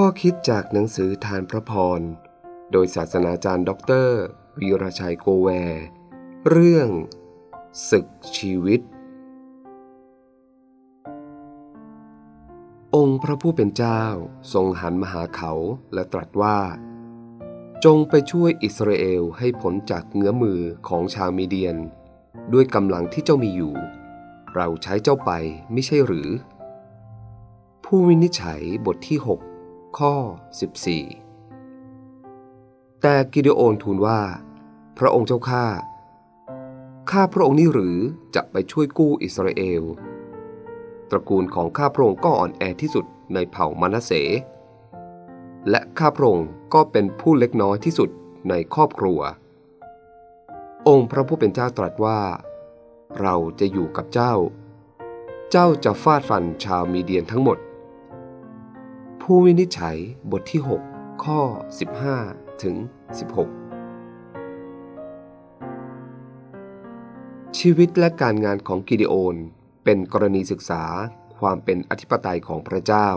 ข้อคิดจากหนังสือธารพระพร โดยศาสนาจารย์ด็อกเตอร์วีรชัยโกแวร์ เรื่อง ศึกชีวิต องค์พระผู้เป็นเจ้าทรงหันมาหาเขาและตรัสว่า จงไปช่วยอิสราเอลให้พ้นจากเงื้อมมือของชาวมีเดียน ด้วยกำลังที่เจ้ามีอยู่ เราใช้เจ้าไปไม่ใช่หรือ ผู้วินิจฉัยบทที่ 6 ข้อ 14 แต่กิเดโอนทูลว่า พระองค์เจ้าข้าข้าพระองค์นี่หรือจะไปช่วยกู้อิสราเอล ตระกูลของข้าพระองค์ก็อ่อนแอที่สุดในเผ่ามานาเส และข้าพระองค์ก็เป็นผู้เล็กน้อยที่สุดในครอบครัว องค์พระผู้เป็นเจ้าตรัสว่า เราจะอยู่กับเจ้า เจ้าจะฟาดฟันชาวมีเดียนทั้งหมด ผู้วินิจฉัยบทที่ 6 ข้อ 15 ถึง 16 ชีวิตและการงานของกิเดโอน เป็นกรณีศึกษาความเป็นอธิปไตยของพระเจ้า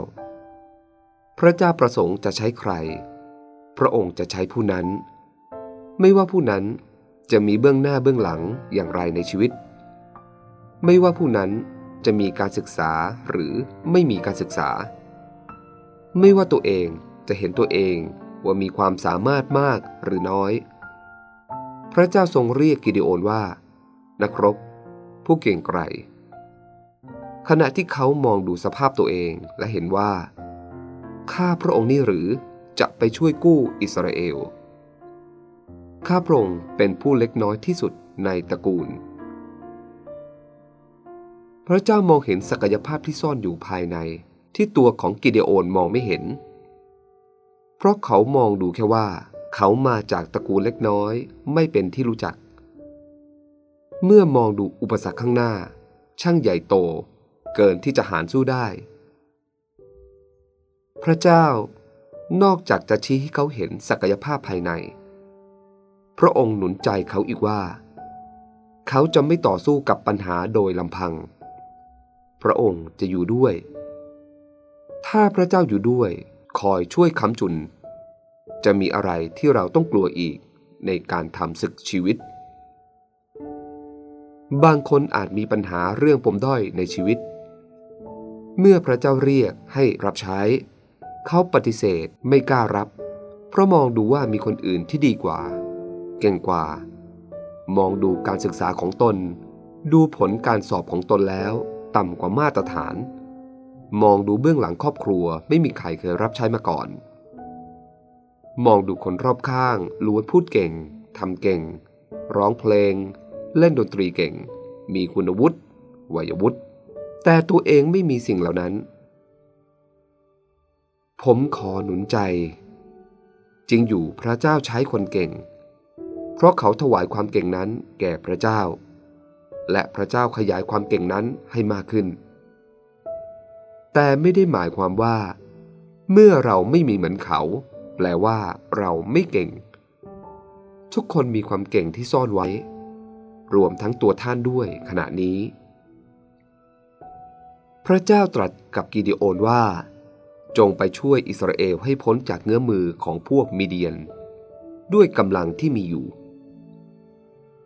พระเจ้าประสงค์จะใช้ใคร พระองค์จะใช้ผู้นั้น ไม่ว่าผู้นั้นจะมีเบื้องหน้าเบื้องหลังอย่างไรในชีวิต ไม่ว่าผู้นั้นจะมีการศึกษาหรือไม่มีการศึกษา ไม่ว่าตัวเองจะเห็นตัวเองว่ามีความสามารถมากหรือน้อย พระเจ้าทรงเรียกกิเดโอนว่า นักรบ ผู้เก่งไกรขณะที่เขามองดูสภาพตัวเองและเห็นว่าข้าพระองค์นี่หรือจะไปช่วยกู้อิสราเอล ข้าพระองค์เป็นผู้เล็กน้อยที่สุดในตระกูล พระเจ้ามองเห็นศักยภาพที่ซ่อนอยู่ภายใน ที่ตัวของกิเดโอนมองไม่เห็น เพราะเขามองดูแค่ว่า เขามาจากตระกูลเล็กน้อยไม่เป็นที่รู้จัก เมื่อมองดูอุปสรรคข้างหน้า ช่างใหญ่โต เกินที่จะหารสู้ได้ พระเจ้านอกจากจะชี้ให้เขาเห็นศักยภาพภายใน พระองค์หนุนใจเขาอีกว่า เขาจะไม่ต่อสู้กับปัญหาโดยลำพัง พระองค์จะอยู่ด้วย ถ้าพระเจ้าอยู่ด้วยคอยช่วยค้ำจุน จะมีอะไรที่เราต้องกลัวอีกในการทำศึกชีวิต บางคนอาจมีปัญหาเรื่องปมด้อยในชีวิต เมื่อพระเจ้าเรียกให้รับใช้ เขาปฏิเสธไม่กล้ารับ เพราะมองดูว่ามีคนอื่นที่ดีกว่า เก่งกว่า มองดูการศึกษาของตน ดูผลการสอบของตนแล้ว ต่ำกว่ามาตรฐาน มองดูเบื้องหลังครอบครัวไม่มีใครเคยรับใช้มาก่อน มองดูคนรอบข้างล้วนพูดเก่งทำเก่ง ร้องเพลง เล่นดนตรีเก่ง มีคุณวุฒิวัยวุฒิแต่ตัวเองไม่มีสิ่งเหล่านั้น ผมขอหนุนใจ จริงอยู่พระเจ้าใช้คนเก่ง เพราะเขาถวายความเก่งนั้นแก่พระเจ้า และพระเจ้าขยายความเก่งนั้นให้มากขึ้น แต่ไม่ได้หมายความว่า เมื่อเราไม่มีเหมือนเขา แปลว่าเราไม่เก่ง ทุกคนมีความเก่งที่ซ่อนไว้ รวมทั้งตัวท่านด้วยขณะนี้ พระเจ้าตรัสกับกิเดโอนว่า จงไปช่วยอิสราเอลให้พ้นจากเงื้อมือของพวกมีเดียน ด้วยกำลังที่มีอยู่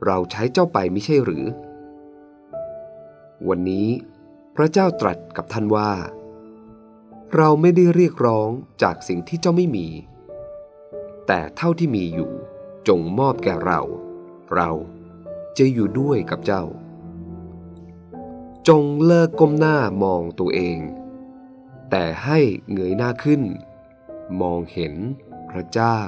เราใช้เจ้าไปไม่ใช่หรือ วันนี้พระเจ้าตรัสกับท่านว่า เราไม่ได้เรียกร้องจากสิ่งที่เจ้าไม่มี แต่เท่าที่มีอยู่จงมอบแก่เรา เราจะอยู่ด้วยกับเจ้า จงเลิกก้มหน้ามองตัวเอง แต่ให้เงยหน้าขึ้น มองเห็นพระเจ้า